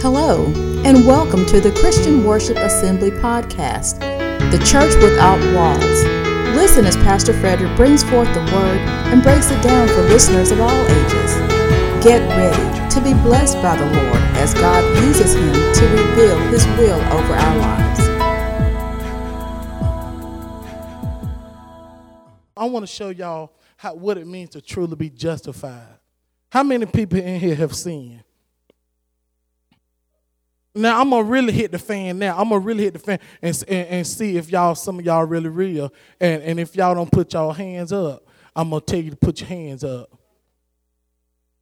Hello, and welcome to the Christian Worship Assembly podcast, the church without walls. Listen as Pastor Frederick brings forth the word and breaks it down for listeners of all ages. Get ready to be blessed by the Lord as God uses him to reveal his will over our lives. I want to show y'all how, what it means to truly be justified. How many people in here have sinned? Now I'm gonna really hit the fan. Now I'm gonna really hit the fan and, and, and see if y'all, some of y'all, really real. And and if y'all don't put y'all hands up, I'm gonna tell you to put your hands up.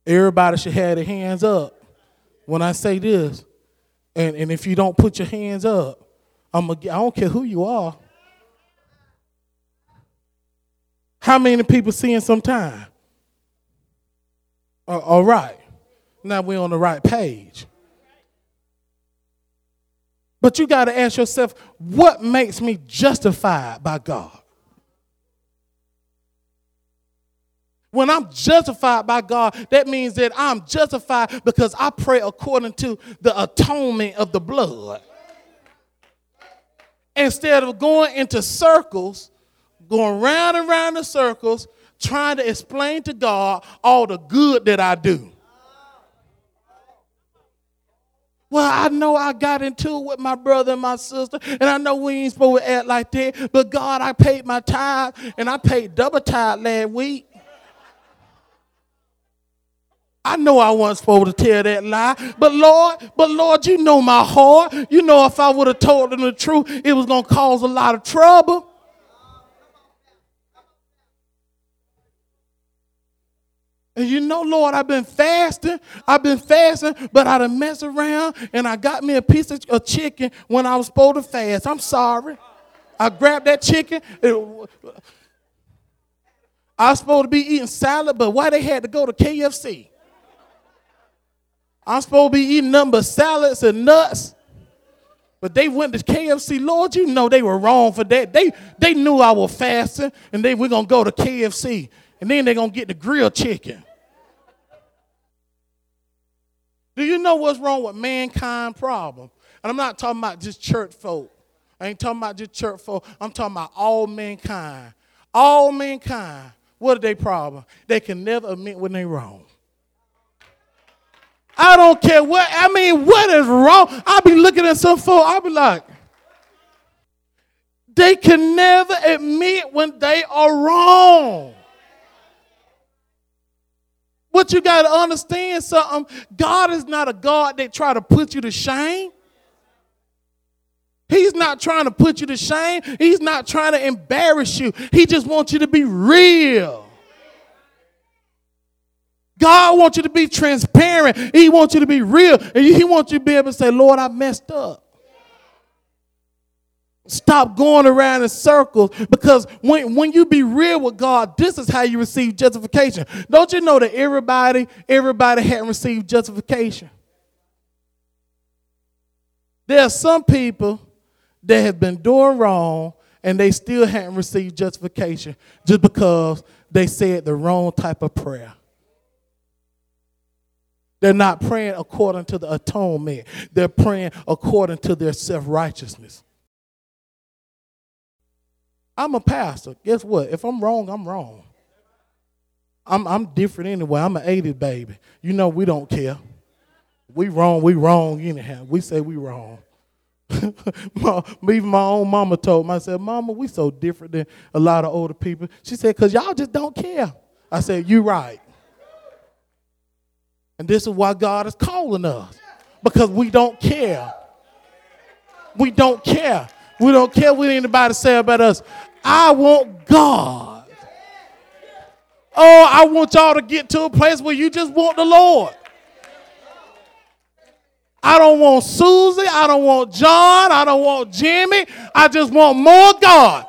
Everybody should have their hands up when I say this. And and if you don't put your hands up, I'm gonna. I don't care who you are. How many people seeing sometime? Uh, all right. Now we're on the right page. But you got to ask yourself, what makes me justified by God? When I'm justified by God, that means that I'm justified because I pray according to the atonement of the blood. Instead of going into circles, going round and round the circles, trying to explain to God all the good that I do. Well, I know I got into it with my brother and my sister, and I know we ain't supposed to act like that. But God, I paid my tithe, and I paid double tithe last week. I know I wasn't supposed to tell that lie, but Lord, but Lord, you know my heart. You know if I would have told them the truth, it was gonna cause a lot of trouble. And you know, Lord, I've been fasting. I've been fasting, but I done mess around and I got me a piece of, chicken when I was supposed to fast. I'm sorry. I grabbed that chicken. It, I was supposed to be eating salad, but why they had to go to KFC? I'm supposed to be eating nothing but salads and nuts. But they went to KFC. Lord, you know they were wrong for that. They, they knew I was fasting, and they were going to go to KFC. And then they're going to get the grilled chicken. Do you know what's wrong with mankind problem? And I'm not talking about just church folk. I ain't talking about just church folk. I'm talking about all mankind. All mankind. What are they problem? They can never admit when they're wrong. I don't care what, I mean, what is wrong? I'll be looking at some folk, I'll be like, they can never admit when they are wrong. But you got to understand something. God is not a God that try to put you to shame. He's not trying to put you to shame. He's not trying to embarrass you. He just wants you to be real. God wants you to be transparent. He wants you to be real. And he wants you to be able to say, Lord, I messed up. Stop going around in circles because when, when you be real with God, this is how you receive justification. Don't you know that everybody, everybody hadn't received justification? There are some people that have been doing wrong and they still hadn't received justification just because they said the wrong type of prayer. They're not praying according to the atonement. They're praying according to their self-righteousness. I'm a pastor. Guess what? If I'm wrong, I'm wrong. I'm, I'm different anyway. I'm an 80s baby. You know, we don't care. We wrong, we wrong anyhow. We say we wrong. Even my own mama told me, I said, Mama, we so different than a lot of older people. She said, because y'all just don't care. I said, You right. And this is why God is calling us. Because we don't care. We don't care. We don't care what anybody say about us. I want God. Oh, I want y'all to get to a place where you just want the Lord. I don't want Susie. I don't want John. I don't want Jimmy. I just want more God.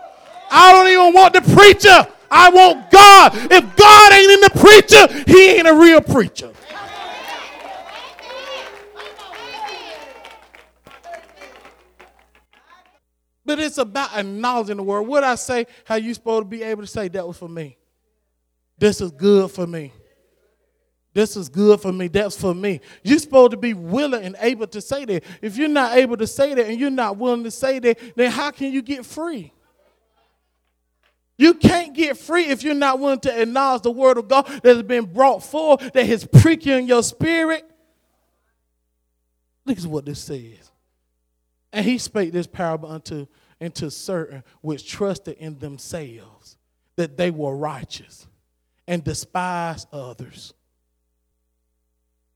I don't even want the preacher. I want God. If God ain't in the preacher, he ain't a real preacher. But it's about acknowledging the word. What I say, how you supposed to be able to say that was for me. This is good for me. This is good for me. That's for me. You're supposed to be willing and able to say that. If you're not able to say that and you're not willing to say that, then how can you get free? You can't get free if you're not willing to acknowledge the word of God that has been brought forth, that has pricked in your spirit. Look at what this says. And he spake this parable unto, unto certain which trusted in themselves that they were righteous and despised others.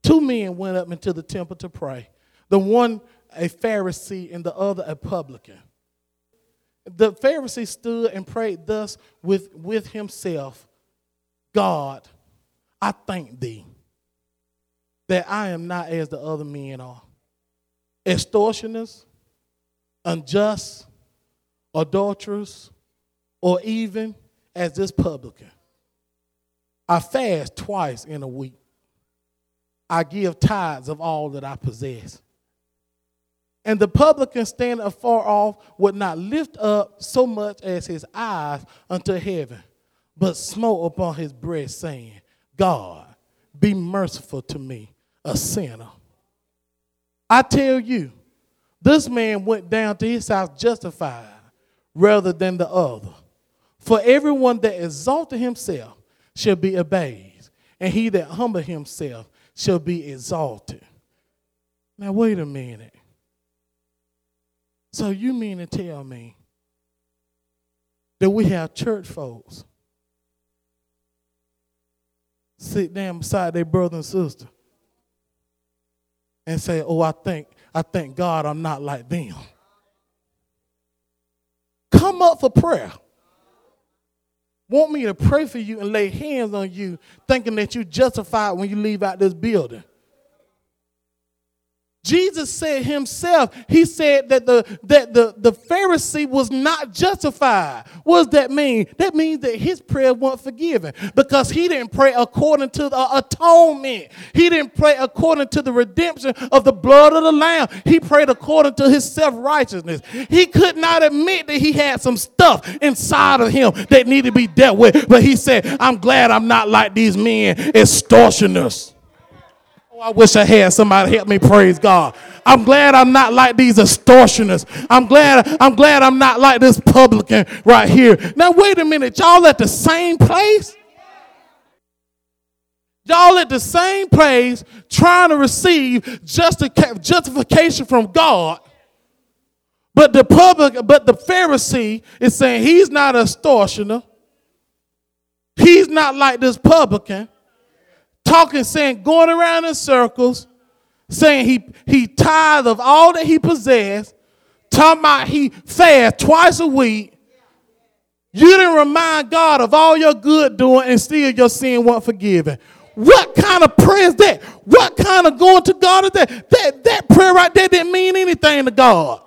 Two men went up into the temple to pray. The one a Pharisee and the other a publican. The Pharisee stood and prayed thus with, with himself God, I thank thee that I am not as the other men are extortioners, unjust, adulterers, or even as this publican. I fast twice in a week. I give tithes of all that I possess. And the publican standing afar off would not lift up so much as his eyes unto heaven, but smote upon his breast, saying, God, be merciful to me, a sinner. I tell you, this man went down to his house justified rather than the other. For everyone that exalted himself shall be abased, and he that humbled himself shall be exalted. Now, wait a minute. So, you mean to tell me that we have church folks sit down beside their brother and sister and say, Oh, I think, I thank God I'm not like them. Come up for prayer want me to pray for you and lay hands on you, thinking that you're justified when you leave out this building. Jesus said himself, he said that the that the, the Pharisee was not justified. What does that mean? That means that his prayer wasn't forgiven because he didn't pray according to the atonement. He didn't pray according to the redemption of the blood of the Lamb. He prayed according to his self-righteousness. He could not admit that he had some stuff inside of him that needed to be dealt with. But he said, I'm glad I'm not like these men extortioners. Oh, I wish I had somebody help me praise God. I'm glad I'm not like these extortioners. I'm glad I'm glad I'm not like this publican right here. Now wait a minute, y'all at the same place? Y'all at the same place trying to receive justification from God. But the public, but the Pharisee is saying he's not a extortioner. He's not like this publican talking, saying, going around in circles, saying he, he tithe of all that he possessed, talking about he fast twice a week. You didn't remind God of all your good doing and still your sin wasn't forgiven. What kind of prayer is that? What kind of going to God is that? That, that prayer right there didn't mean anything to God.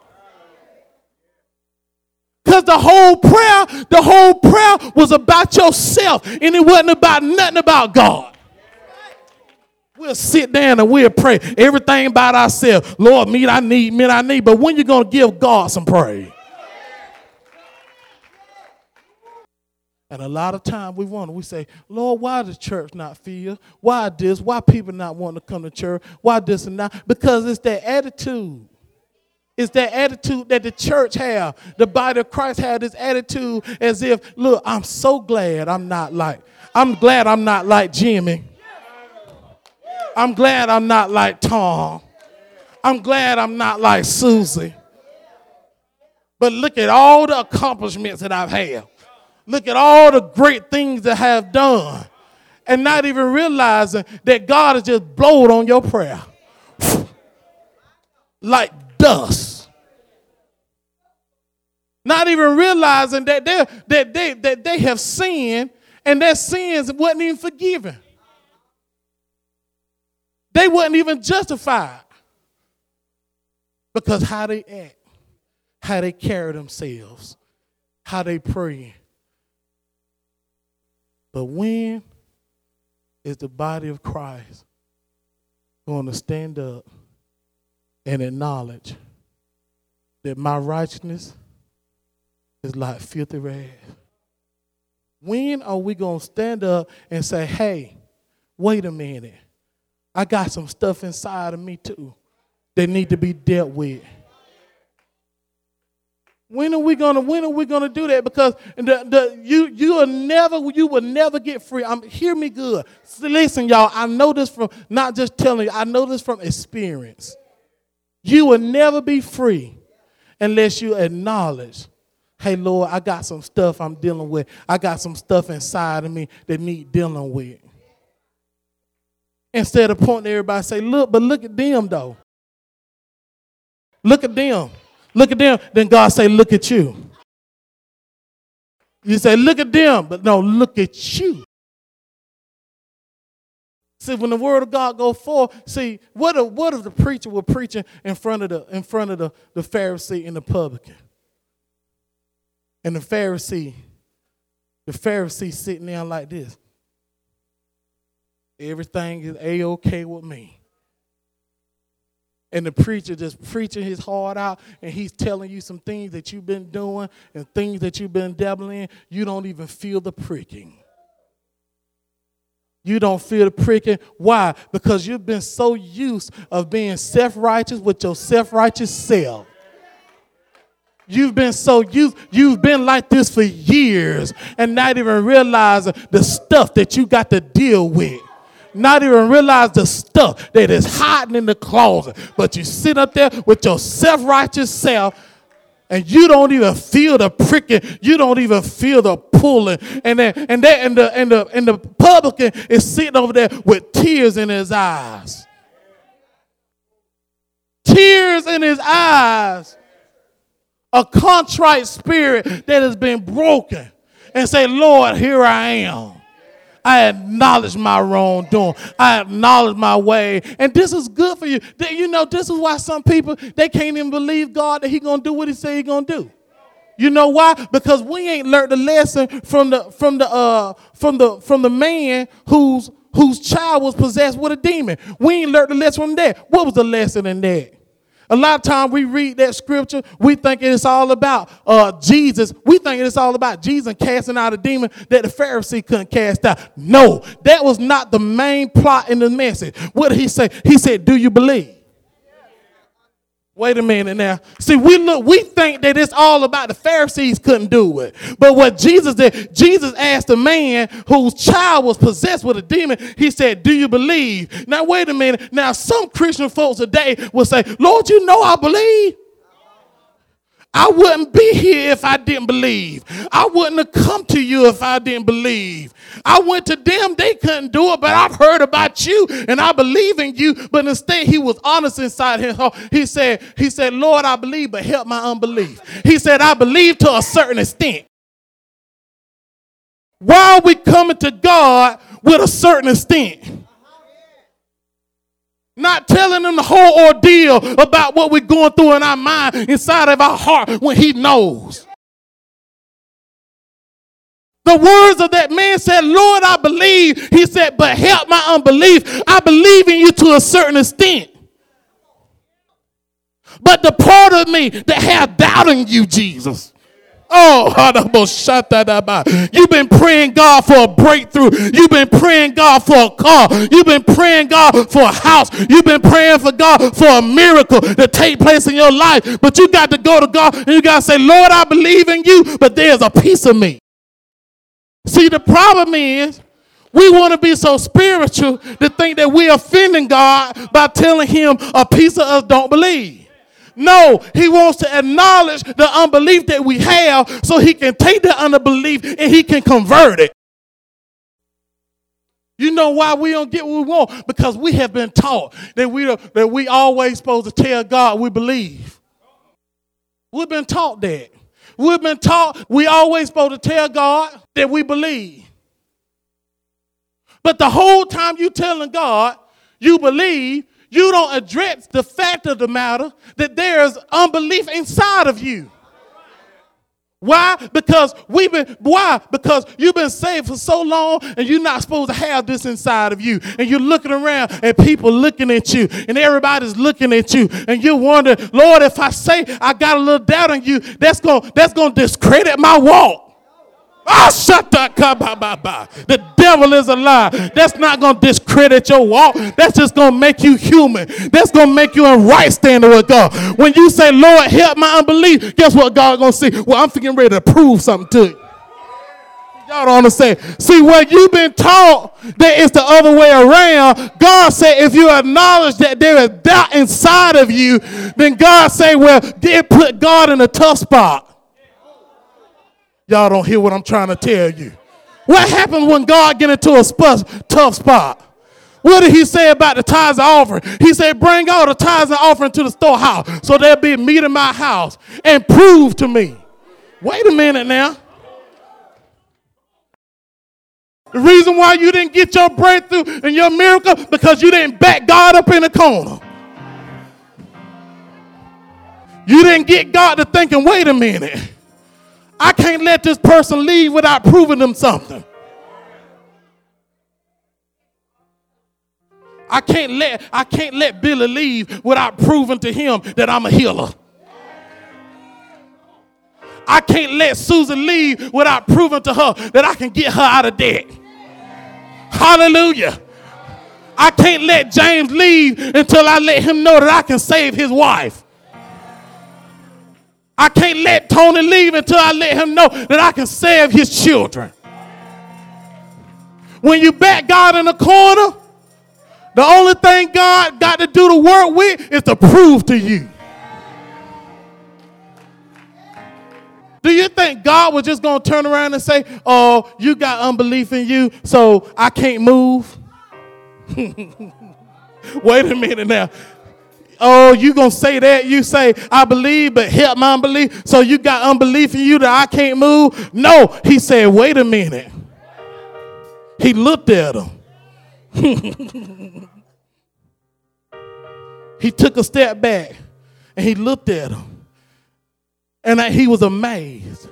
Because the whole prayer, the whole prayer was about yourself and it wasn't about nothing about God. We'll sit down and we'll pray everything about ourselves. Lord, meet I need, meet I need. But when you going to give God some praise? And a lot of times we wonder, we say, Lord, why the church not filled? Why this? Why people not want to come to church? Why this and that? Because it's that attitude. It's that attitude that the church have. The body of Christ had this attitude as if, look, I'm so glad I'm not like, I'm glad I'm not like Jimmy. I'm glad I'm not like Tom. I'm glad I'm not like Susie. But look at all the accomplishments that I've had. Look at all the great things that I have done. And not even realizing that God has just blowed on your prayer. like dust. Not even realizing that they, that they, that they have sinned and their sins wasn't even forgiven. They wasn't even justified because how they act, how they carry themselves, how they pray. But when is the body of Christ going to stand up and acknowledge that my righteousness is like filthy rags? When are we going to stand up and say, hey, wait a minute? I got some stuff inside of me too that need to be dealt with. When are we gonna when are we gonna do that? Because the, the you you will never you will never get free. I'm hear me good. Listen, y'all, I know this from not just telling you, I know this from experience. You will never be free unless you acknowledge, hey Lord, I got some stuff I'm dealing with. I got some stuff inside of me that need dealing with. Instead of pointing everybody say, look, but look at them though. Look at them. Look at them. Then God say, look at you. You say, look at them, but no, look at you. See, when the word of God go forth, see, what if, what if the preacher were preaching in front of the in front of the, the Pharisee and the publican? And the Pharisee, the Pharisee sitting there like this. Everything is a-okay with me and the preacher just preaching his heart out and he's telling you some things that you've been doing and things that you've been dabbling in, you don't even feel the pricking. You don't feel the pricking. Why? Because you've been so used of being self-righteous with your self-righteous self. You've been so used, you've been like this for years and not even realizing the stuff that you got to deal with not even realize the stuff that is hiding in the closet. But you sit up there with your self righteous self and you don't even feel the pricking, you don't even feel the pulling. And then and that and the and the and the publican is sitting over there with tears in his eyes. Tears in his eyes. A contrite spirit that has been broken. And say, Lord, here I am. I acknowledge my wrongdoing. I acknowledge my way. And this is good for you. You know, this is why some people, they can't even believe God that he going to do what he say he going to do. You know why? Because we ain't learned the lesson from the from the uh from the from the man whose whose child was possessed with a demon. We ain't learned the lesson from that. What was the lesson in that? A lot of times we read that scripture, we think it's all about uh, Jesus. We think it's all about Jesus casting out a demon that the Pharisee couldn't cast out. No, that was not the main plot in the message. What did he say? He said, Do you believe? Wait a minute now. See, we look, we think that it's all about the Pharisees couldn't do it. But what Jesus did, Jesus asked a man whose child was possessed with a demon, he said, Do you believe? Now, wait a minute. Now, some Christian folks today will say, Lord, you know I believe. I wouldn't be here if I didn't believe. I wouldn't have come to you if I didn't believe. I went to them, they couldn't do it, but I've heard about you and I believe in you. But instead, he was honest inside his heart. He said, He said, Lord, I believe, but help my unbelief. He said, I believe to a certain extent. Why are we coming to God with a certain extent? Not telling them the whole ordeal about what we're going through in our mind, inside of our heart, when He knows. The words of that man said, Lord, I believe. He said, but help my unbelief. I believe in you to a certain extent. But the part of me that have doubt in you, Jesus. Oh, you've been praying God for a breakthrough. You've been praying God for a car. You've been praying God for a house. You've been praying for God for a miracle to take place in your life. But you got to go to God and you got to say, Lord, I believe in you, but there's a piece of me. See, the problem is we want to be so spiritual to think that we're offending God by telling him a piece of us don't believe. No, he wants to acknowledge the unbelief that we have so he can take the unbelief and he can convert it. You know why we don't get what we want? Because we have been taught that we, that we always supposed to tell God we believe. We've been taught that. We've been taught we always supposed to tell God that we believe. But the whole time you telling God you believe, you don't address the fact of the matter that there's unbelief inside of you. Why? Because we've been, why? Because you've been saved for so long and you're not supposed to have this inside of you. And you're looking around and people looking at you and everybody's looking at you. And you wonder, Lord, if I say I got a little doubt in you, that's going to that's gonna discredit my walk. Ah, shut that The devil is a lie. That's not going to discredit your walk. That's just going to make you human. That's going to make you in right standing with God. When you say, Lord, help my unbelief, guess what God going to see? Well, I'm getting ready to prove something to you. Y'all don't understand. See, what you've been taught that it's the other way around. God said, if you acknowledge that there is doubt inside of you, then God say, well, it put God in a tough spot. Y'all don't hear what I'm trying to tell you. What happens when God get into a sp- tough spot? What did he say about the tithes and offering? He said, bring all the tithes and offering to the storehouse so there'll be meat in my house and prove to me. Wait a minute now. The reason why you didn't get your breakthrough and your miracle because you didn't back God up in the corner. You didn't get God to thinking, wait a minute. I can't let this person leave without proving them something. I can't let I can't let Billy leave without proving to him that I'm a healer. I can't let Susan leave without proving to her that I can get her out of debt. Hallelujah. I can't let James leave until I let him know that I can save his wife. I can't let Tony leave until I let him know that I can save his children. When you back God in the corner, the only thing God got to do the work with is to prove to you. Do you think God was just going to turn around and say, Oh, you got unbelief in you, so I can't move? Wait a minute now. Oh, you gonna say that? You say, I believe, but help my unbelief. So you got unbelief in you that I can't move? No. He said, wait a minute. He looked at him. he took a step back and he looked at him. And he was amazed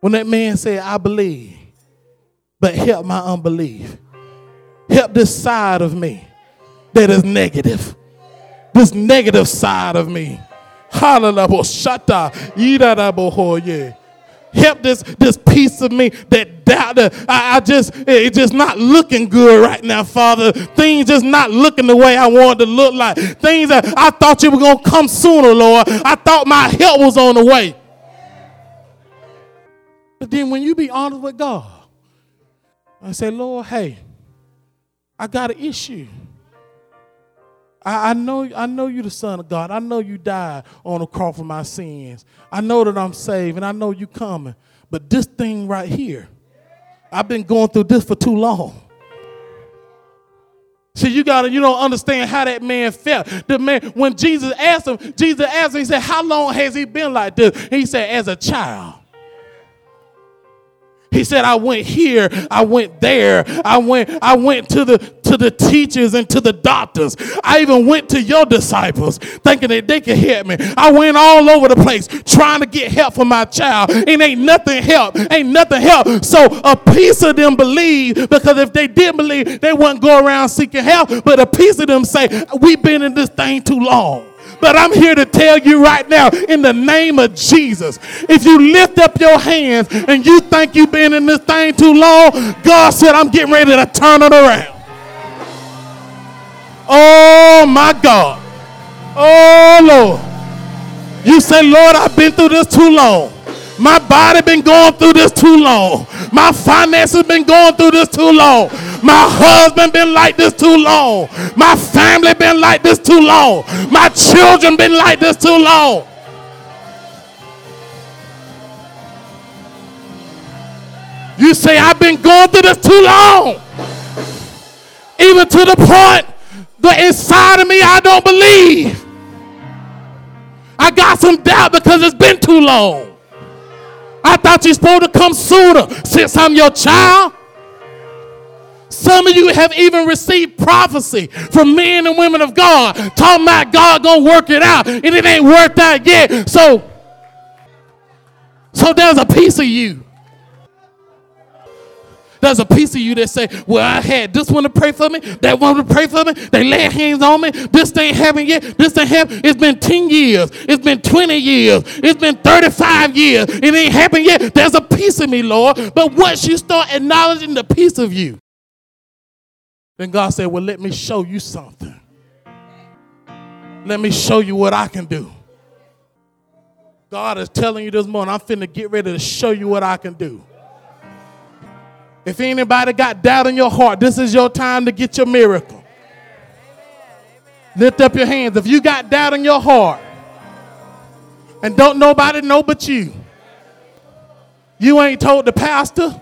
when that man said, I believe, but help my unbelief. Help this side of me that is negative this negative side of me. Help this, this piece of me that doubt. I, I just, it's just not looking good right now, Father. Things just not looking the way I wanted to look like. Things that I thought you were to come sooner, Lord. I thought my help was on the way. But then when you be honest with God, I say, Lord, hey, I got an issue. I, I, know, I know you're the Son of God. I know you died on the cross for my sins. I know that I'm saved and I know you coming. But this thing right here, I've been going through this for too long. See, you gotta, you don't understand how that man felt. The man, when Jesus asked him, Jesus asked him, he said, How long has he been like this? He said, As a child. He said, I went here, I went there, I went, I went to the to the teachers and to the doctors. I even went to your disciples thinking that they could help me. I went all over the place trying to get help for my child. And ain't nothing help. Ain't nothing help. So a piece of them believe because if they didn't believe, they wouldn't go around seeking help. But a piece of them say, We've been in this thing too long. But I'm here to tell you right now, in the name of Jesus, if you lift up your hands and you think you've been in this thing too long, God said, I'm getting ready to turn it around. Oh my God. Oh Lord. You say, Lord, I've been through this too long. My body been going through this too long. My finances been going through this too long. My husband been like this too long. My family been like this too long. My children been like this too long. You say I've been going through this too long. Even to the point that inside of me I don't believe. I got some doubt because it's been too long. I thought you're supposed to come sooner since I'm your child. Some of you have even received prophecy from men and women of God, talking about God gonna work it out, and it ain't worked out yet. So, so there's a piece of you There's a piece of you that say, Well, I had this one to pray for me, that one to pray for me. They lay hands on me. This ain't happened yet. This ain't happened. It's been 10 years. It's been 20 years. It's been 35 years. It ain't happened yet. There's a piece of me, Lord. But once you start acknowledging the piece of you, then God said, Well, let me show you something. Let me show you what I can do. God is telling you this morning, I'm finna get ready to show you what I can do. If anybody got doubt in your heart, this is your time to get your miracle. Lift up your hands. If you got doubt in your heart and don't nobody know but you, you ain't told the pastor,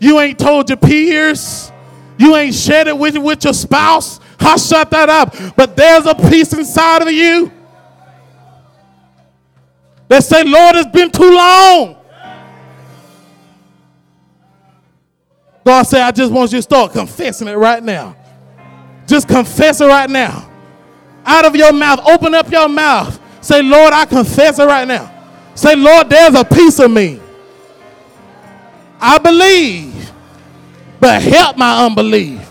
you ain't told your peers, you ain't shared it with, with your spouse, I shut that up. But there's a piece inside of you that say, Lord, it's been too long. God said, I just want you to start confessing it right now. Just confess it right now. Out of your mouth, open up your mouth. Say, Lord, I confess it right now. Say, Lord, there's a piece of me. I believe, but help my unbelief.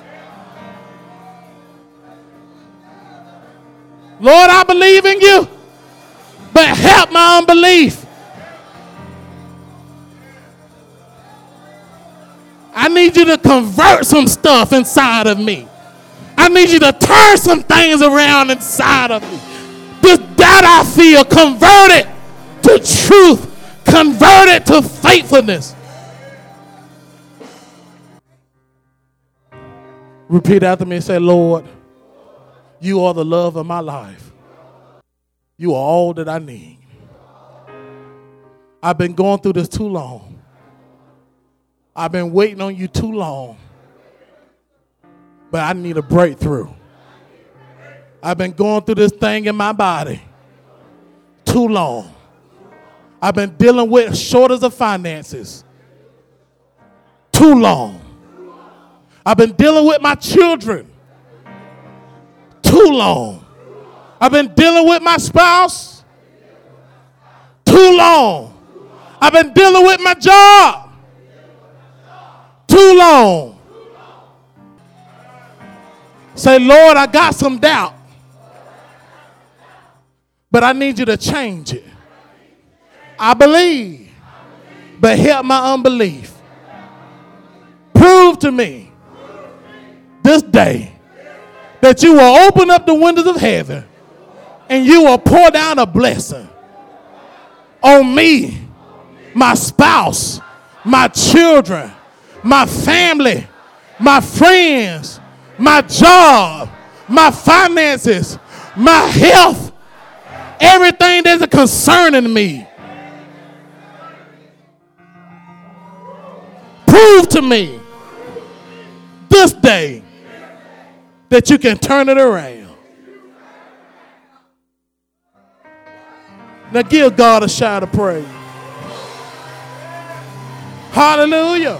Lord, I believe in you, but help my unbelief. I need you to convert some stuff inside of me. I need you to turn some things around inside of me. This doubt I feel, convert it to truth, convert it to faithfulness. Repeat after me and say, Lord, you are the love of my life. You are all that I need. I've been going through this too long. I've been waiting on you too long. But I need a breakthrough. I've been going through this thing in my body too long. I've been dealing with shortage of finances too long. I've been dealing with my children too long. I've been dealing with my spouse too long. I've been dealing with my job too long. Say, Lord, I got some doubt, but I need you to change it. I believe, but help my unbelief. Prove to me this day that you will open up the windows of heaven and you will pour down a blessing on me, my spouse, my children, my family, my friends, my job, my finances, my health, everything that's concerning me. Prove to me this day that you can turn it around. Now give God a shout of praise. Hallelujah.